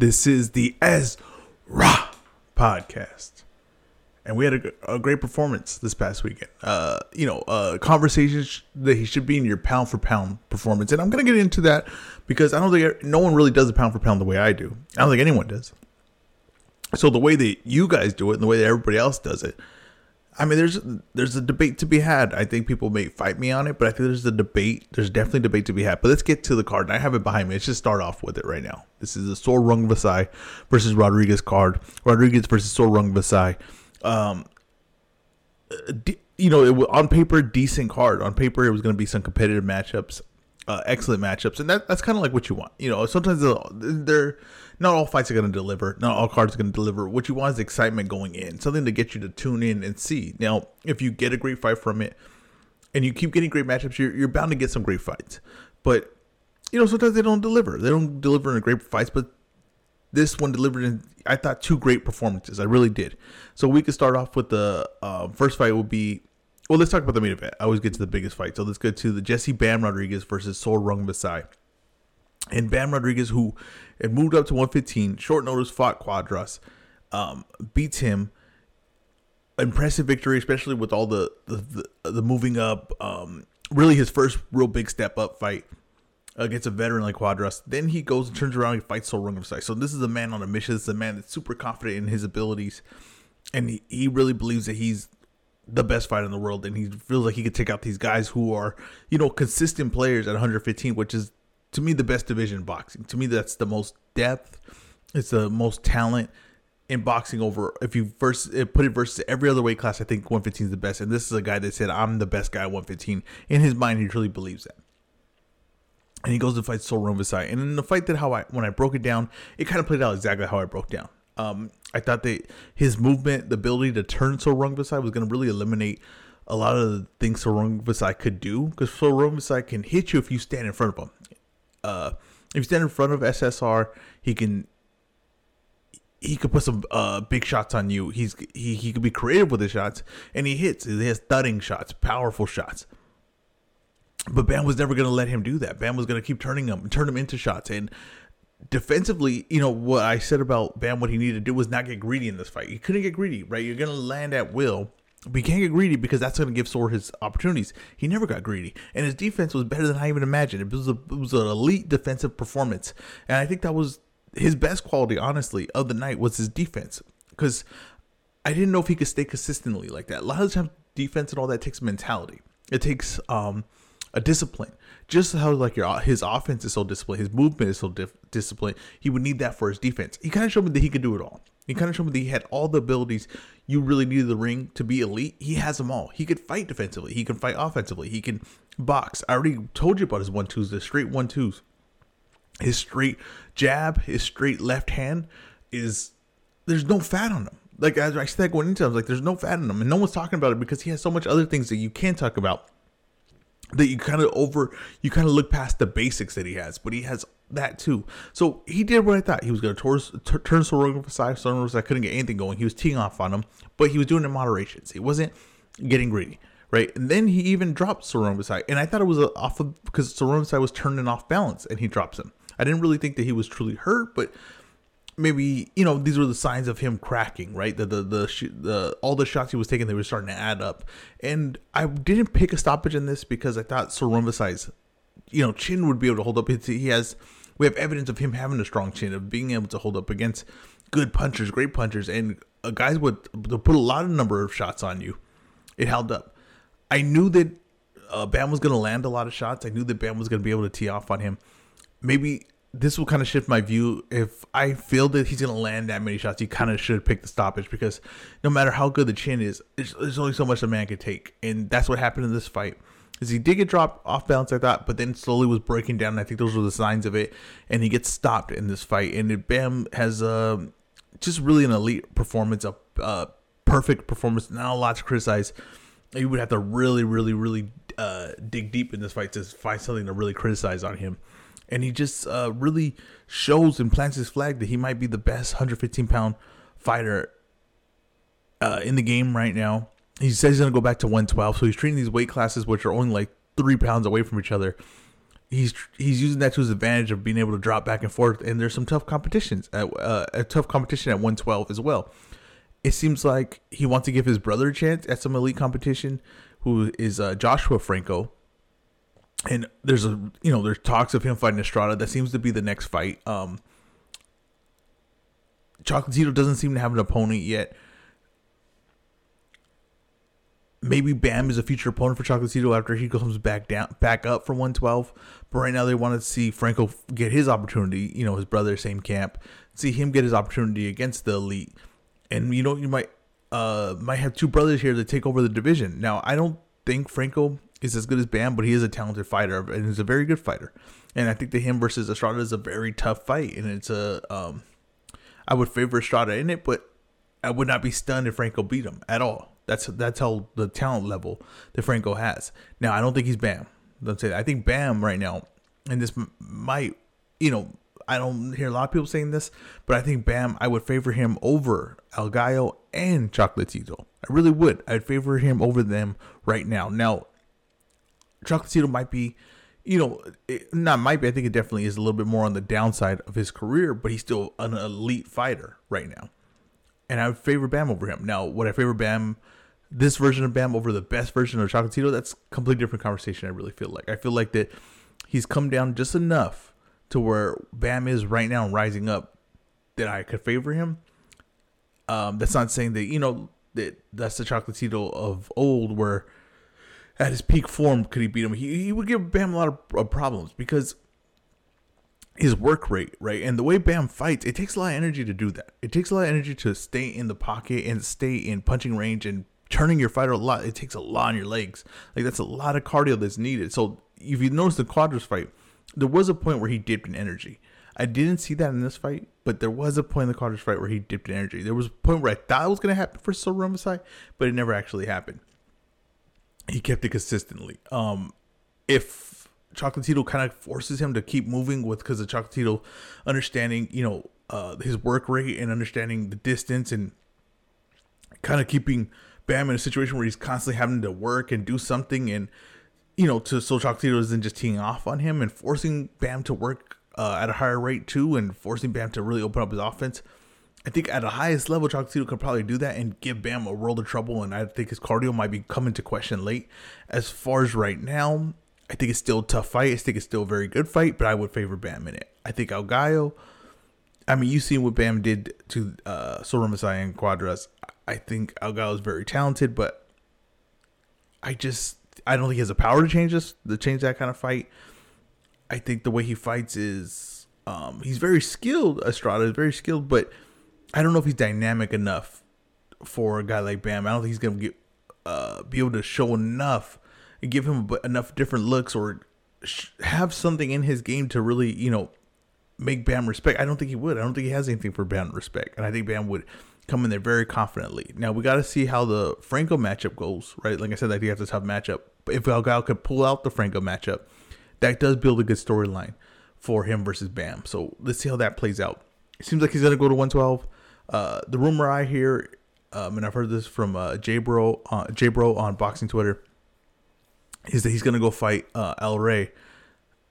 This is the Ezra podcast. And we had a, a great performance this past weekend. Uh, you know, uh, conversations that he should be in your pound for pound performance. And I'm going to get into that because I don't think no one really does a pound for pound the way I do. I don't think anyone does. So the way that you guys do it and the way that everybody else does it, I mean, there's there's a debate to be had. I think people may fight me on it, but I think there's a debate. There's definitely debate to be had. But let's get to the card. And I have it behind me. Let's just start off with it right now. This is the Sor Rungvisai versus Rodriguez card. Rodriguez versus Sor Rungvisai. Um, you know, it on paper decent card. On paper, it was going to be some competitive matchups, uh, excellent matchups, and that, that's kind of like what you want. You know, sometimes they're not all fights are going to deliver. Not all cards are going to deliver. What you want is excitement going in, something to get you to tune in and see. Now, if you get a great fight from it, and you keep getting great matchups, you're, you're bound to get some great fights. But you know, sometimes they don't deliver. They don't deliver in great fights, but this one delivered in I thought two great performances. I really did. So we could start off with the uh, first fight will be well, let's talk about the main event. I always get to the biggest fight. So let's go to the Jesse Bam Rodriguez versus Sor Rungvisai. And Bam Rodriguez, who had moved up to 115, short notice fought Cuadras, um, beats him. Impressive victory, especially with all the the, the, the moving up. Um, really, his first real big step up fight against a veteran like Cuadras. Then he goes and turns around and fights Sor Rungvisai. So this is a man on a mission. This is a man that's super confident in his abilities, and he, he really believes that he's the best fighter in the world, and he feels like he could take out these guys who are, you know, consistent players at 115, which is to me the best division in boxing. To me, that's the most depth. It's the most talent in boxing over. If you first put it versus every other weight class, I think 115 is the best. And this is a guy that said, "I'm the best guy at 115." In his mind, he truly believes that. And he goes to fight Rungvisai. And in the fight that how I when I broke it down, it kind of played out exactly how I broke down. Um, I thought that his movement, the ability to turn Sor Rungvisai was going to really eliminate a lot of the things Sor Rungvisai could do because Sor Rungvisai can hit you if you stand in front of him uh, if you stand in front of SSR, he can he could put some uh, big shots on you. He's he he could be creative with his shots, and he hits. He has thudding shots, powerful shots. But Bam was never going to let him do that. Bam was going to keep turning him, turn him into shots. And defensively, you know what I said about Bam, what he needed to do was not get greedy in this fight. He couldn't get greedy, right? You're going to land at will he can't get greedy because that's going to give Sor his opportunities. He never got greedy, and his defense was better than I even imagined. It was a, it was an elite defensive performance, and I think that was his best quality, honestly, of the night was his defense. Because I didn't know if he could stay consistently like that. A lot of times, defense and all that takes mentality. It takes um, a discipline. Just how like your his offense is so disciplined, his movement is so dif- disciplined. He would need that for his defense. He kind of showed me that he could do it all. He kind of showed me that he had all the abilities you really needed the ring to be elite. He has them all. He could fight defensively. He can fight offensively. He can box. I already told you about his one twos, the straight one twos. His straight jab, his straight left hand is there's no fat on him. Like as I said going into, I was like, there's no fat in him, and no one's talking about it because he has so much other things that you can talk about that you kind of over you kind of look past the basics that he has but he has that too. So he did what i thought. He was going to tur- turn Sor Rungvisai Sorokin i couldn't get anything going. He was teeing off on him but he was doing it in moderation he wasn't getting greedy right? And then he even dropped Sorokin and i thought it was off of because Sorokin was turning off balance and he drops him. I didn't really think that he was truly hurt but maybe you know these were the signs of him cracking, right? The the the, the all the shots he was taking they were starting to add up, and I didn't pick a stoppage in this because I thought Rungvisai's, you know, chin would be able to hold up. He has we have evidence of him having a strong chin of being able to hold up against good punchers, great punchers, and uh, guys would put a lot of number of shots on you. It held up. I knew that uh, Bam was going to land a lot of shots. I knew that Bam was going to be able to tee off on him. Maybe this will kind of shift my view. If I feel that he's going to land that many shots, he kind of should pick the stoppage because no matter how good the chin is, there's, only so much a man could take, and that's what happened in this fight. Is he did get dropped off balance, I thought, but then slowly was breaking down. I think those were the signs of it, and he gets stopped in this fight. And it, Bam has uh, just really an elite performance, a perfect performance. Not a lot to criticize. You would have to really, really, really uh, dig deep in this fight to find something to really criticize on him and he just uh, really shows and plants his flag that he might be the best 115 pound fighter uh, in the game right now. He says he's gonna go back to 112, so he's treating these weight classes, which are only like three pounds away from each other, he's he's using that to his advantage of being able to drop back and forth. And there's some tough competitions at uh, a tough competition at 112 as well. It seems like he wants to give his brother a chance at some elite competition, who is uh, Joshua Franco. And there's a you know there's talks of him fighting Estrada. That seems to be the next fight. Um, Chocolatito doesn't seem to have an opponent yet maybe Bam is a future opponent for Chocolatito after he comes back down, back up from 112. But right now, they want to see Franco get his opportunity. You know, his brother, same camp. See him get his opportunity against the elite, and you know, you might uh might have two brothers here to take over the division. Now, I don't think Franco is as good as Bam, but he is a talented fighter and he's a very good fighter. And I think that him versus Estrada is a very tough fight, and it's a um, I would favor Estrada in it, but I would not be stunned if Franco beat him at all. That's that's how the talent level that Franco has. Now I don't think he's Bam. Don't say that. I think Bam right now, and this might, you know, I don't hear a lot of people saying this, but I think Bam, I would favor him over El Gallo and Chocolatito. I really would. I'd favor him over them right now. Now, Chocolatito might be, you know, it, not might be. I think it definitely is a little bit more on the downside of his career, but he's still an elite fighter right now. And I would favor Bam over him. Now, would I favor Bam this version of Bam over the best version of Chocolatito, that's completely different conversation. I really feel like I feel like that he's come down just enough to where Bam is right now rising up that I could favor him. Um, that's not saying that you know that that's the Chocolatito of old, where at his peak form could he beat him? He he would give Bam a lot of, of problems because his work rate, right? And the way Bam fights, it takes a lot of energy to do that. It takes a lot of energy to stay in the pocket and stay in punching range and turning your fighter a lot. It takes a lot on your legs. Like that's a lot of cardio that's needed. So if you notice the Cuadras fight, there was a point where he dipped in energy. I didn't see that in this fight, but there was a point in the Cuadras fight where he dipped in energy. There was a point where I thought it was going to happen for Sor Rungvisai, but it never actually happened. He kept it consistently. Um, if Chocolatito kind of forces him to keep moving with because of Chocolatito understanding, you know, uh, his work rate and understanding the distance and kind of keeping Bam in a situation where he's constantly having to work and do something, and you know, to so Chocolatito isn't just teeing off on him and forcing Bam to work uh, at a higher rate too, and forcing Bam to really open up his offense. I think at the highest level, Chocolatito could probably do that and give Bam a world of trouble, and I think his cardio might be coming to question late. As far as right now, I think it's still a tough fight. I think it's still a very good fight, but I would favor Bam in it. I think El Gallo, I mean, you seen what Bam did to uh, Sor Rungvisai and Cuadras. I think El Gallo is very talented, but I just I don't think he has the power to change this, to change that kind of fight. I think the way he fights is um, he's very skilled. Estrada is very skilled, but I don't know if he's dynamic enough for a guy like Bam. I don't think he's gonna get uh, be able to show enough and give him enough different looks or sh- have something in his game to really you know make Bam respect. I don't think he would. I don't think he has anything for Bam respect, and I think Bam would come in there very confidently. Now we got to see how the Franco matchup goes, right? Like I said, I think that's a tough matchup. But if El Gallo could pull out the Franco matchup, that does build a good storyline for him versus Bam. So let's see how that plays out. It seems like he's gonna go to 112. Uh, the rumor I hear, um, and I've heard this from uh, J Bro, uh, Bro on Boxing Twitter, is that he's gonna go fight uh, El Rey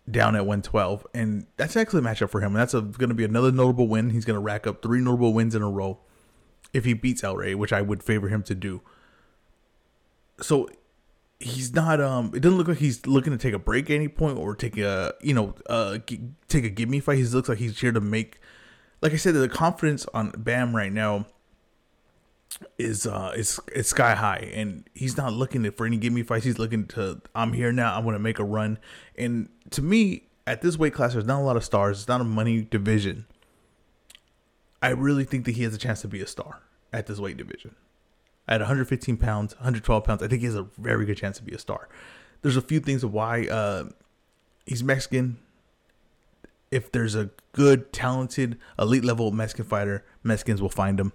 down at 112, and that's actually a matchup for him. And that's going to be another notable win. He's going to rack up three notable wins in a row if he beats El Rey, which I would favor him to do. So he's not um it doesn't look like he's looking to take a break at any point or take a you know uh g- take a give me fight he looks like he's here to make like i said the confidence on bam right now is uh is it's sky high and he's not looking for any give me fights he's looking to i'm here now i'm gonna make a run and to me at this weight class there's not a lot of stars it's not a money division I really think that he has a chance to be a star at this weight division. At 115 pounds, 112 pounds, I think he has a very good chance to be a star. There's a few things of why uh, he's Mexican. If there's a good, talented, elite level Mexican fighter, Mexicans will find him.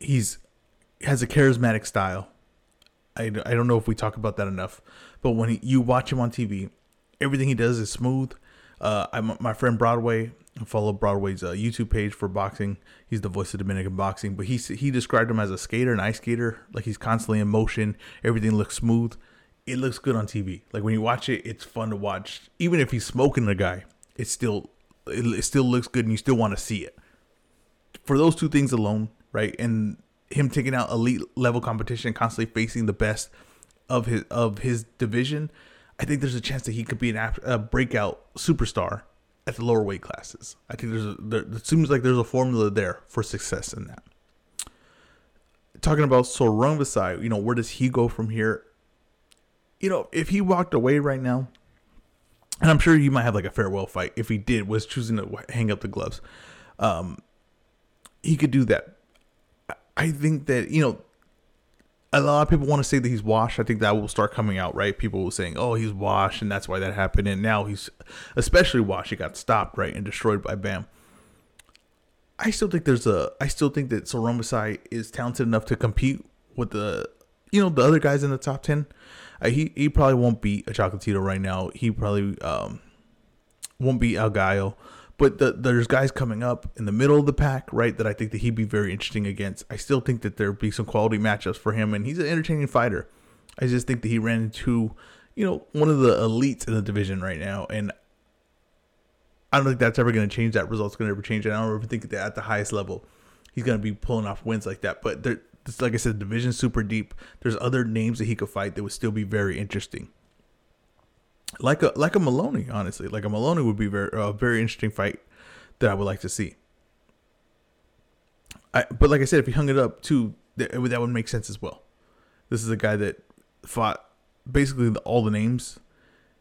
He's has a charismatic style. I, I don't know if we talk about that enough, but when he, you watch him on TV, everything he does is smooth. Uh, I'm, my friend Broadway, follow Broadway's uh, YouTube page for boxing. He's the voice of Dominican boxing, but he he described him as a skater, an ice skater. Like he's constantly in motion. Everything looks smooth. it looks good on TV. Like when you watch it, it's fun to watch. Even if he's smoking a guy, it still it still looks good and you still want to see it. For those two things alone, right? And him taking out elite level competition, constantly facing the best of his of his division, I think there's a chance that he could be an a breakout superstar at the lower weight classes. I think there's a, there, it seems like there's a formula there for success in that. Talking about Sor Rungvisai, you know, where does he go from here? You know, if he walked away right now, and I'm sure he might have like a farewell fight if he did was choosing to hang up the gloves. Um, he could do that. I think that you know a lot of people want to say that he's washed. I think that will start coming out, right? People will saying, "Oh, he's washed," and that's why that happened. And now he's especially washed. He got stopped, right, and destroyed by Bam. I still think there's a. I still think that Sor is talented enough to compete with the, you know, the other guys in the top ten. Uh, he he probably won't beat a Chocolatito right now. He probably um won't beat El Gallo. But the, there's guys coming up in the middle of the pack, right? That I think that he'd be very interesting against. I still think that there'd be some quality matchups for him, and he's an entertaining fighter. I just think that he ran into, you know, one of the elites in the division right now, and I don't think that's ever going to change. That result's going to ever change. And I don't ever think that at the highest level, he's going to be pulling off wins like that. But there, like I said, the super deep. There's other names that he could fight that would still be very interesting like a like a Moloney, honestly, like a Moloney would be very a very interesting fight that I would like to see. I but like I said, if he hung it up too, that, that would make sense as well. This is a guy that fought basically all the names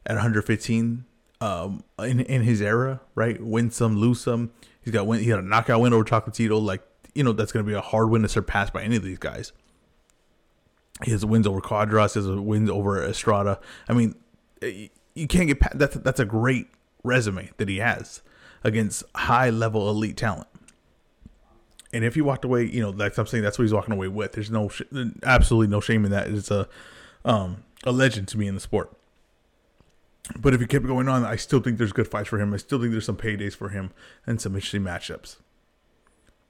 at 115 um, in in his era, right? Win some, lose some. He's got win. He had a knockout win over Chocolatito. Like you know, that's going to be a hard win to surpass by any of these guys. Has wins over Cuadras. Has wins over Estrada. I mean, you can't get past, that's that's a great resume that he has against high level elite talent. And if he walked away, you know, that's I'm saying that's what he's walking away with. There's no sh- absolutely no shame in that. It's a um, a legend to me in the sport. But if he kept going on, I still think there's good fights for him. I still think there's some paydays for him and some interesting matchups.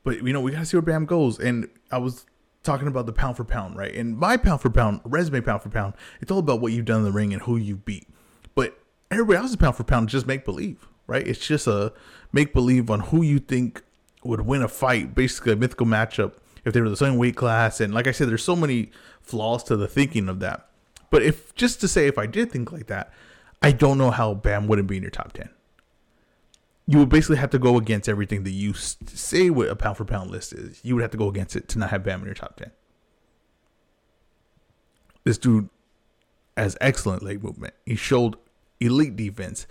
But you know, we gotta see where Bam goes. And I was talking about the pound for pound, right? And my pound for pound, resume pound for pound, it's all about what you've done in the ring and who you beat. But everybody else's pound for pound just make believe, right? It's just a make believe on who you think would win a fight, basically a mythical matchup if they were the same weight class. And like I said, there's so many flaws to the thinking of that. But if just to say, if I did think like that, I don't know how Bam wouldn't be in your top 10. You would basically have to go against everything that you say what a pound for pound list is. You would have to go against it to not have Bam in your top 10. This dude has excellent leg movement. He showed elite defense.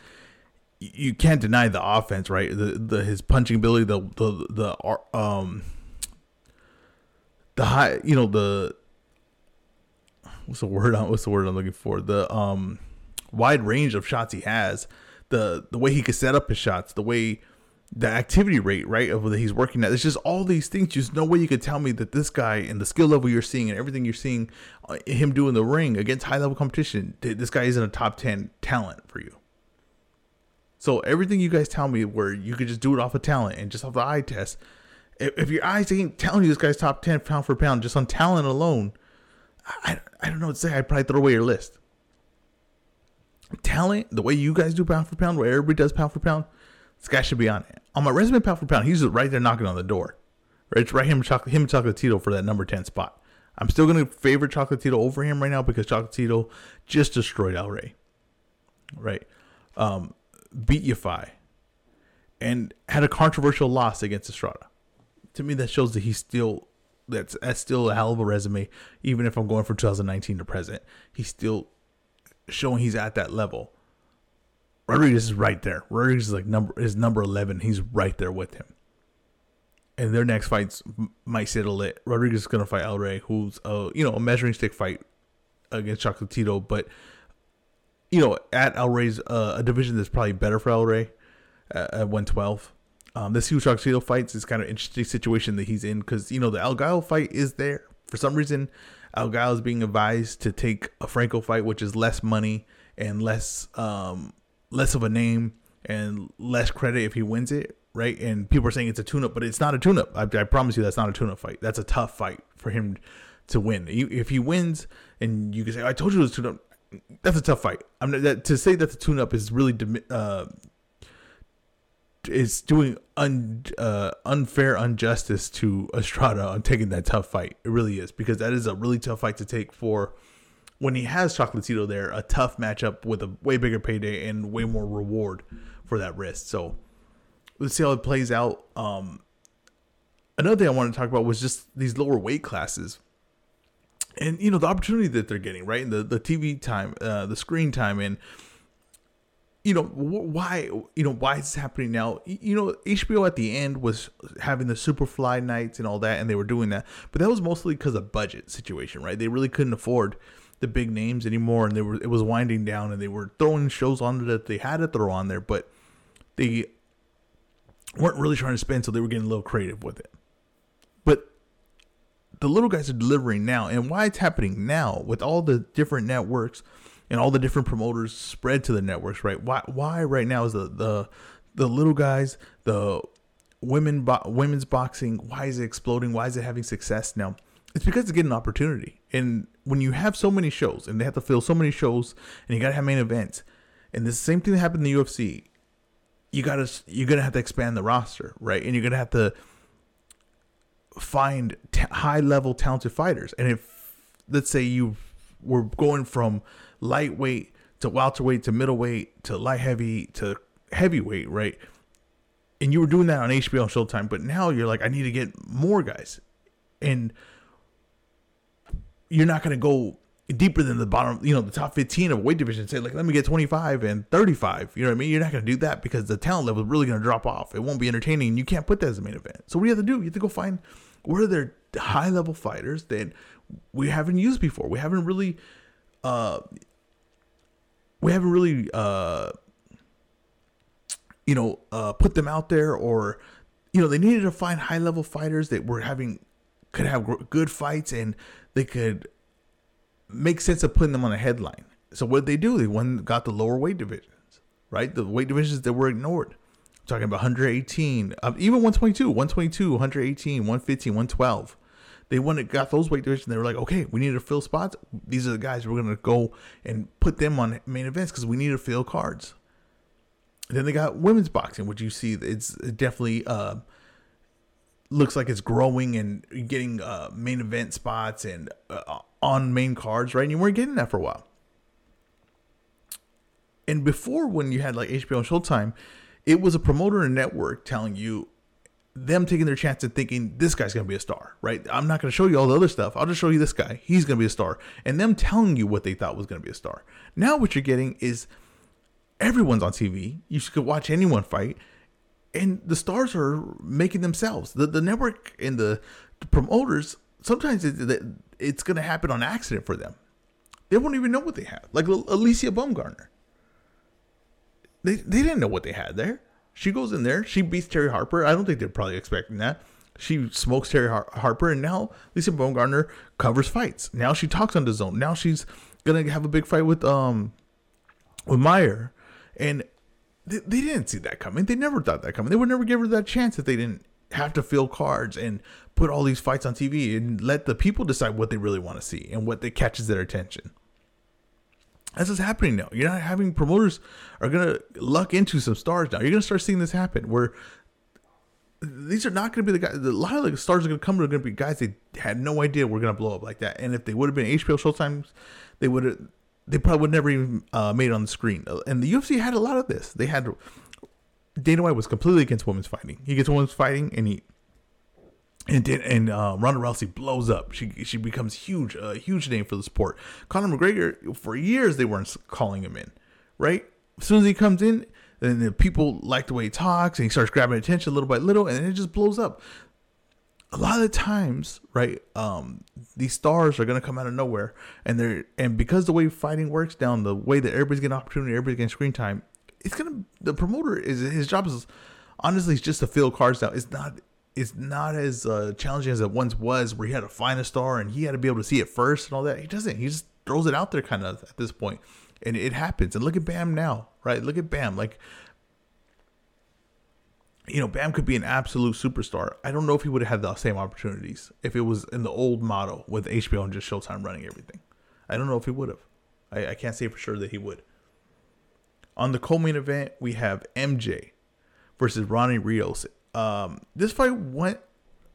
You can't deny the offense, right? The the his punching ability, the the the um the high, you know the what's the word on what's the word I'm looking for? The um wide range of shots he has, the the way he could set up his shots, the way the activity rate, right, of that he's working at. It's just all these things. Just no way you could tell me that this guy and the skill level you're seeing and everything you're seeing uh, him do in the ring against high level competition, this guy isn't a top 10 talent for you. So everything you guys tell me where you could just do it off of talent and just off the eye test, if, your eyes ain't telling you this guy's top 10 pound for pound just on talent alone, I, I don't know what to say. I'd probably throw away your list. Talent, the way you guys do pound for pound, where everybody does pound for pound, this guy should be on it. On my resume pound for pound, he's right there knocking on the door. Right, it's right him, chocolate, him, Chocolatito for that number ten spot. I'm still gonna favor Chocolatito over him right now because Chocolatito just destroyed El Rey. Right, um, beat Yafai, and had a controversial loss against Estrada. To me, that shows that he's still that's that's still a hell of a resume. Even if I'm going from 2019 to present, he's still showing he's at that level. Rodriguez is right there. Rodriguez is like number is number eleven. He's right there with him. And their next fights might settle it. Rodriguez is gonna fight El Rey, who's a you know a measuring stick fight against Chocolatito, but you know at El Rey's uh, a division that's probably better for El Rey at, at 112. Um, this huge Chocolatito fights is kind of interesting situation that he's in because you know the El Gallo fight is there for some reason. El Gallo is being advised to take a Franco fight, which is less money and less um, less of a name and less credit if he wins it, right? And people are saying it's a tune-up, but it's not a tune-up. I, I promise you, that's not a tune-up fight. That's a tough fight for him to win. If he wins, and you can say, "I told you it was tune-up," that's a tough fight. I'm that, to say that the tune up is really uh, is doing un, uh, unfair injustice to Estrada on taking that tough fight. It really is because that is a really tough fight to take for when he has Chocolatito there. A tough matchup with a way bigger payday and way more reward for that risk. So let's see how it plays out. Um, another thing I wanted to talk about was just these lower weight classes and you know the opportunity that they're getting right And the the tv time uh, the screen time and you know why you know why it's happening now? You know hbo at the end was having the superfly nights and all that and they were doing that but that was mostly because of budget situation right? They really couldn't afford the big names anymore and they were it was winding down and they were throwing shows on that they had to throw on there but they weren't really trying to spend so they were getting a little creative with it. But the little guys are delivering now and why it's happening now with all the different networks and all the different promoters spread to the networks, right? Why why right now is the the the little guys, the women bo- women's boxing, why is it exploding? Why is it having success now? It's because it's getting an opportunity. And when you have so many shows and they have to fill so many shows and you got to have main events, and the same thing that happened in the UFC, you got to you're going to have to expand the roster, right? And you're going to have to find t- high level talented fighters. And if let's say you were going from lightweight to welterweight to middleweight to light heavy to heavyweight, right? And you were doing that on HBO and Showtime, but now you're like, I need to get more guys, and you're not going to go deeper than the bottom, you know, the top 15 of weight division. Say like, let me get 25 and 35. You know what I mean? You're not going to do that because the talent level is really going to drop off. It won't be entertaining. You can't put that as a main event. So what do you have to do? You have to go find where are there high level fighters that we haven't used before. We haven't really, uh, we haven't really uh you know uh put them out there or you know they needed to find high level fighters that were having could have good fights and they could make sense of putting them on a headline. So what did they do? They went got the lower weight divisions right? The weight divisions that were ignored. I'm talking about 118 um, even 122 122 118 115 112 they went and got those weight divisions. They were like, okay, we need to fill spots. These are the guys we're gonna go and put them on main events because we need to fill cards. And then they got women's boxing, which you see it's definitely uh, looks like it's growing and getting uh, main event spots and uh, on main cards, right? And you weren't getting that for a while. And before, when you had like HBO and Showtime, it was a promoter and network telling you, them taking their chance and thinking this guy's gonna be a star, right? I'm not gonna show you all the other stuff. I'll just show you this guy. He's gonna be a star, and them telling you what they thought was gonna be a star. Now what you're getting is everyone's on TV. You could watch anyone fight, and the stars are making themselves. The the network and the, the promoters sometimes it, it's gonna happen on accident for them. They won't even know what they have. Like Alycia Baumgardner. They they didn't know what they had there she goes in there. She beats Terry Harper. I don't think they're probably expecting that. She smokes Terry Har- Harper, and now Lisa Baumgardner covers fights. Now she talks on the zone. Now she's gonna have a big fight with um with Mayer, and they, they didn't see that coming. They never thought that coming. They would never give her that chance if they didn't have to fill cards and put all these fights on TV and let the people decide what they really want to see and what that catches their attention. This is happening now. You're not having promoters are gonna luck into some stars now. You're gonna start seeing this happen where these are not to be the guys. A lot of the stars are to come. Are to be guys they had no idea were to blow up like that. And if they would have been HBO Showtimes, they would have. They probably would never even uh, made it on the screen. And the UFC had a lot of this. They had Dana White was completely against women's fighting. He gets women's fighting, and he and did, and uh, Ronda Rousey blows up. She she becomes huge, a huge name for the sport. Conor McGregor, for years they weren't calling him in, right? As soon as he comes in, then the people like the way he talks, and he starts grabbing attention little by little, and it just blows up. A lot of the times, right, um, these stars are gonna come out of nowhere, and they're and because the way fighting works down, the way that everybody's getting opportunity, everybody's getting screen time, it's gonna the promoter is his job is honestly it's just to fill cards out. It's not it's not as uh, challenging as it once was, where he had to find a star and he had to be able to see it first and all that. He doesn't. He just throws it out there, kind of at this point, and it happens. And look at Bam now, right? Look at Bam. Like, you know, Bam could be an absolute superstar. I don't know if he would have had the same opportunities if it was in the old model with HBO and just Showtime running everything. I don't know if he would have. I, I can't say for sure that he would. On the co-main event, we have MJ versus Ronny Rios. Um, this fight went,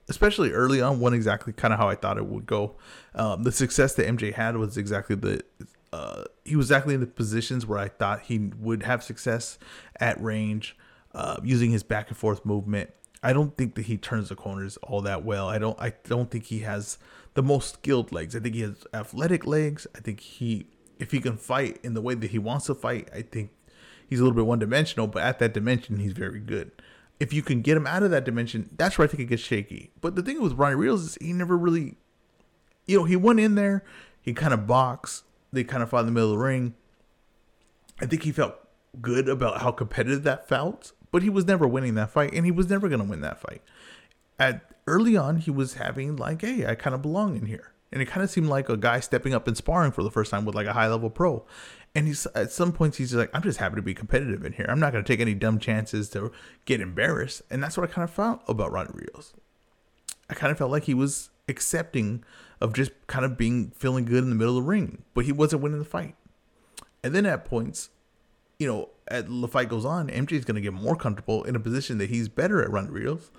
especially early on, went exactly kind of how I thought it would go. Um, the success that MJ had was exactly the uh, he was exactly in the positions where I thought he would have success at range, uh, using his back and forth movement. I don't think that he turns the corners all that well. I don't. I don't think he has the most skilled legs. I think he has athletic legs. I think he, if he can fight in the way that he wants to fight, I think he's a little bit one dimensional. But at that dimension, he's very good. If you can get him out of that dimension, that's where I think it gets shaky. But the thing with Ronny Rios is he never really, you know, he went in there, he kind of boxed, they kind of fought in the middle of the ring. I think he felt good about how competitive that felt, but he was never winning that fight, and he was never going to win that fight. At early on, he was having like, hey, I kind of belong in here, and it kind of seemed like a guy stepping up and sparring for the first time with like a high level pro. And he's at some points he's like, I'm just happy to be competitive in here. I'm not going to take any dumb chances to get embarrassed, and that's what I kind of felt about Ronny Rios. I kind of felt like he was accepting of just kind of being feeling good in the middle of the ring, but he wasn't winning the fight. And then at points, you know, as the fight goes on, MJ is going to get more comfortable in a position that he's better at Ronny Rios,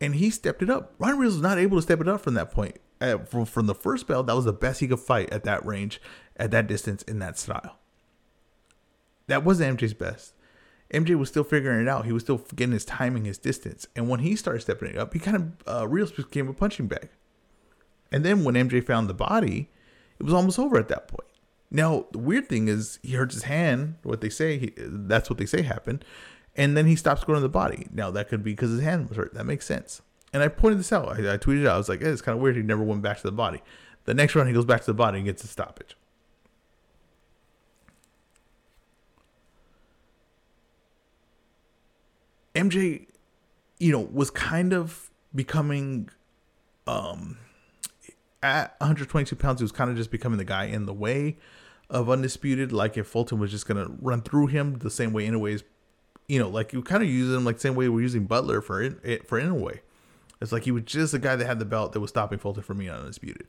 and he stepped it up. Ronny Rios was not able to step it up from that point. Uh, from, from the first bell, that was the best he could fight at that range, at that distance, in that style. That wasn't MJ's best. MJ was still figuring it out. He was still getting his timing, his distance. And when he started stepping it up, he kind of, uh, Rios became a punching bag. And then when MJ found the body, it was almost over at that point. Now, the weird thing is he hurts his hand, what they say, he, that's what they say happened. And then he stops going to the body. Now, that could be because his hand was hurt. That makes sense. And I pointed this out. I, I tweeted it. I was like, hey, it's kind of weird. He never went back to the body. The next round, he goes back to the body and gets a stoppage. MJ, you know, was kind of becoming um at 122 pounds, he was kind of just becoming the guy in the way of undisputed. Like if Fulton was just gonna run through him the same way, anyways, you know, like you kind of use him like same way we're using Butler for it for Inoue. It's like he was just the guy that had the belt that was stopping Fulton from being undisputed.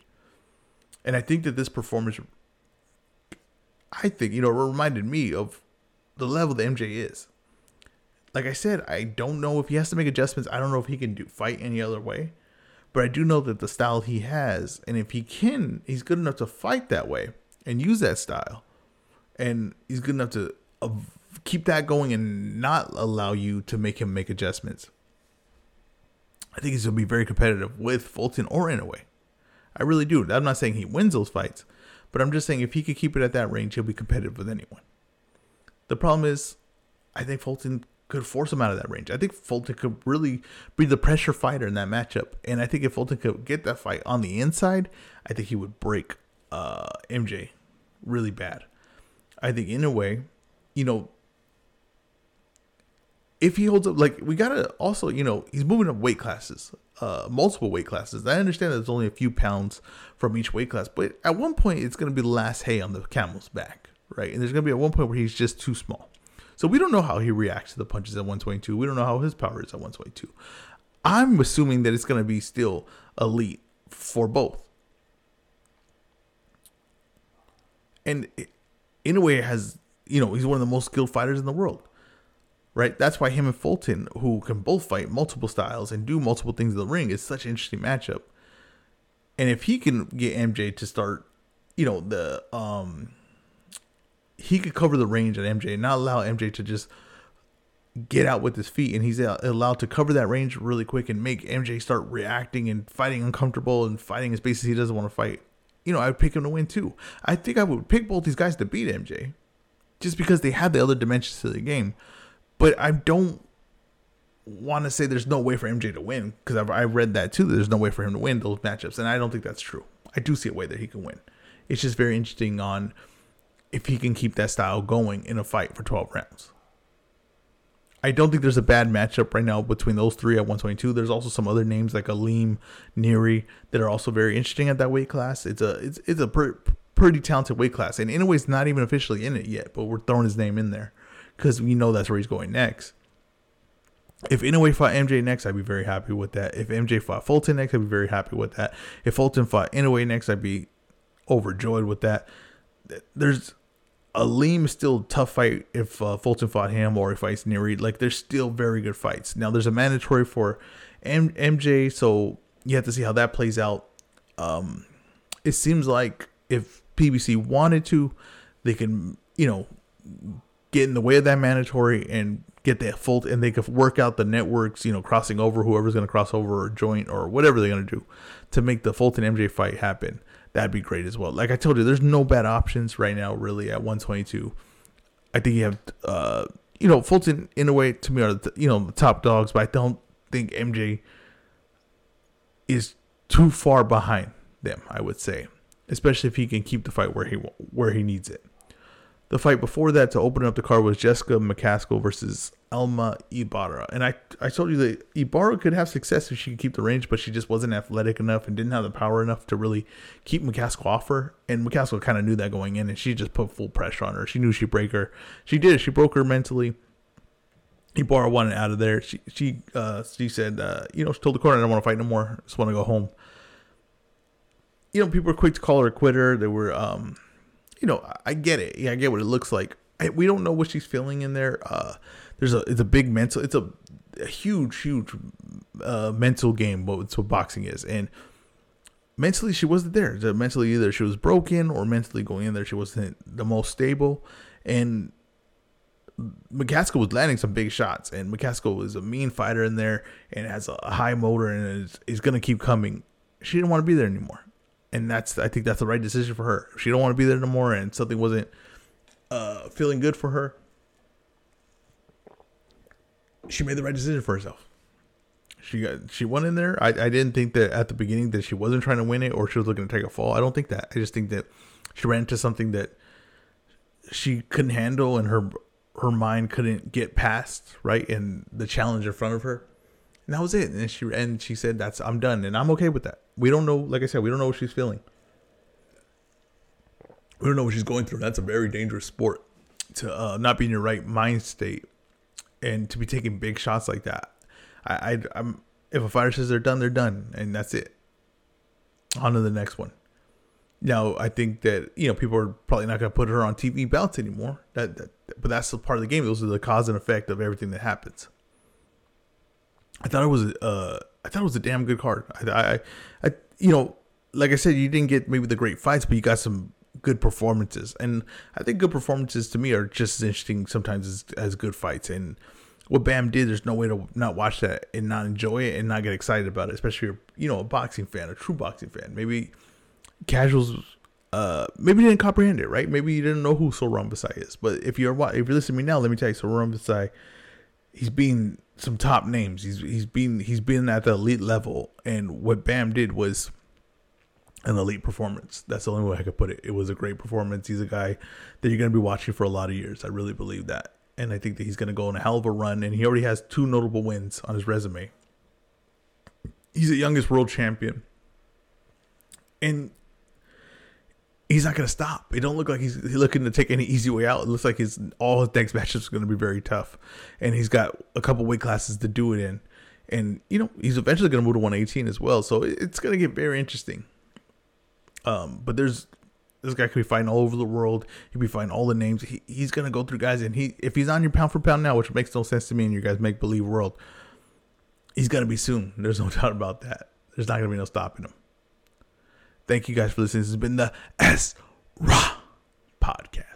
And I think that this performance, I think, you know, reminded me of the level that MJ is. Like I said, I don't know if he has to make adjustments. I don't know if he can do fight any other way. But I do know that the style he has, and if he can, he's good enough to fight that way and use that style. And he's good enough to uh, keep that going and not allow you to make him make adjustments. I think he's going to be very competitive with Fulton or Inoue. I really do. I'm not saying he wins those fights, but I'm just saying if he could keep it at that range, he'll be competitive with anyone. The problem is, I think Fulton could force him out of that range. I think Fulton could really be the pressure fighter in that matchup. And I think if Fulton could get that fight on the inside, I think he would break uh, MJ really bad. I think in a way, you know, if he holds up, like we gotta also, you know, he's moving up weight classes, uh, multiple weight classes. I understand that there's only a few pounds from each weight class, but at one point it's gonna be the last hay on the camel's back, right? And there's gonna be at one point where he's just too small. So we don't know how he reacts to the punches at 122. We don't know how his power is at 122. I'm assuming that it's going to be still elite for both. And Inoue has, you know, he's one of the most skilled fighters in the world. Right? That's why him and Fulton, who can both fight multiple styles and do multiple things in the ring, is such an interesting matchup. And if he can get MJ to start, you know, the um he could cover the range at MJ not allow MJ to just get out with his feet and he's allowed to cover that range really quick and make MJ start reacting and fighting uncomfortable and fighting in spaces he doesn't want to fight. You know, I would pick him to win too. I think I would pick both these guys to beat MJ just because they have the other dimensions to the game. But I don't want to say there's no way for MJ to win because I've, I read that too. There's no way for him to win those matchups, and I don't think that's true. I do see a way that he can win. It's just very interesting on if he can keep that style going in a fight for 12 rounds. I don't think there's a bad matchup right now between those three at 122. There's also some other names like Aleem, Nery that are also very interesting at that weight class. It's a it's it's a pretty talented weight class, and Inoue's not even officially in it yet, but we're throwing his name in there because we know that's where he's going next. If Inoue fought MJ next, I'd be very happy with that. If MJ fought Fulton next, I'd be very happy with that. If Fulton fought Inoue next, I'd be overjoyed with that. There's Aleem is still tough fight if uh, Fulton fought him or if fights Nery. Like there's still very good fights. Now there's a mandatory for M- MJ, so you have to see how that plays out. Um, it seems like if PBC wanted to, they can you know get in the way of that mandatory and get that full and they could work out the networks, you know, crossing over whoever's going to cross over or joint or whatever they're going to do to make the Fulton MJ fight happen. That'd be great as well. Like I told you, there's no bad options right now, really, at 122. I think you have, uh, you know, Fulton in a way to me are the, you know the top dogs, but I don't think MJ is too far behind them. I would say, especially if he can keep the fight where he where he needs it. The fight before that to open up the card was Jessica McCaskill versus Alma Ibarra. And I, I told you that Ibarra could have success if she could keep the range, but she just wasn't athletic enough and didn't have the power enough to really keep McCaskill off her. And McCaskill kind of knew that going in, and she just put full pressure on her. She knew she'd break her. She did. She broke her mentally. Ibarra wanted out of there. She she uh, she said, uh, you know, she told the corner, I don't want to fight no more. I just want to go home. You know, people were quick to call her a quitter. They were um, you know, I get it. Yeah, I get what it looks like. I, we don't know what she's feeling in there. Uh, there's a it's a big mental. It's a, a huge, huge uh, mental game. What what boxing is, and mentally she wasn't there. Mentally, either she was broken or mentally going in there she wasn't the most stable, and McCaskill was landing some big shots, and McCaskill was a mean fighter in there and has a high motor and is, is going to keep coming. She didn't want to be there anymore and that's I think that's the right decision for her. She don't want to be there no more, and something wasn't uh, feeling good for her, she made the right decision for herself. She got she went in there. I, I didn't think that at the beginning that she wasn't trying to win it or she was looking to take a fall. I don't think that. I just think that she ran into something that she couldn't handle and her her mind couldn't get past, right? And the challenge in front of her. And that was it. And she and she said, "That's I'm done," and I'm okay with that. We don't know. Like I said, we don't know what she's feeling. We don't know what she's going through. And that's a very dangerous sport to uh, not be in your right mind state and to be taking big shots like that. I, I I'm if a fighter says they're done, they're done, and that's it. On to the next one. Now, I think that you know people are probably not going to put her on TV belts anymore. That, that, but that's the part of the game. Those are the cause and effect of everything that happens. I thought it was uh I thought it was a damn good card. I, I, I you know, like I said, you didn't get maybe the great fights, but you got some good performances, and I think good performances to me are just as interesting sometimes as, as good fights. And what Bam did, there's no way to not watch that and not enjoy it and not get excited about it, especially if you're you know a boxing fan, a true boxing fan. Maybe casuals uh, maybe you didn't comprehend it, right? Maybe you didn't know who Sor Rungvisai is. But if you're if you're listening to me now, let me tell you, Sor Rungvisai, he's being some top names. He's he's been he's been at the elite level, and what Bam did was an elite performance. That's the only way I could put it. It was a great performance. He's a guy that you're going to be watching for a lot of years. I really believe that, and I think that he's going to go on a hell of a run. And he already has two notable wins on his resume. He's the youngest world champion, and he's not going to stop. It don't look like he's looking to take any easy way out. It looks like his all his next matches are going to be very tough, and he's got a couple weight classes to do it in, and you know he's eventually going to move to 118 as well. So it's going to get very interesting. Um, but there's this guy could be fighting all over the world. He'll be fighting all the names. He, he's to go through guys, and he if he's on your pound for pound now, which makes no sense to me in your guys make believe world, he's to be soon. There's no doubt about that. There's not to be no stopping him. Thank you guys for listening. This has been the S Ra podcast.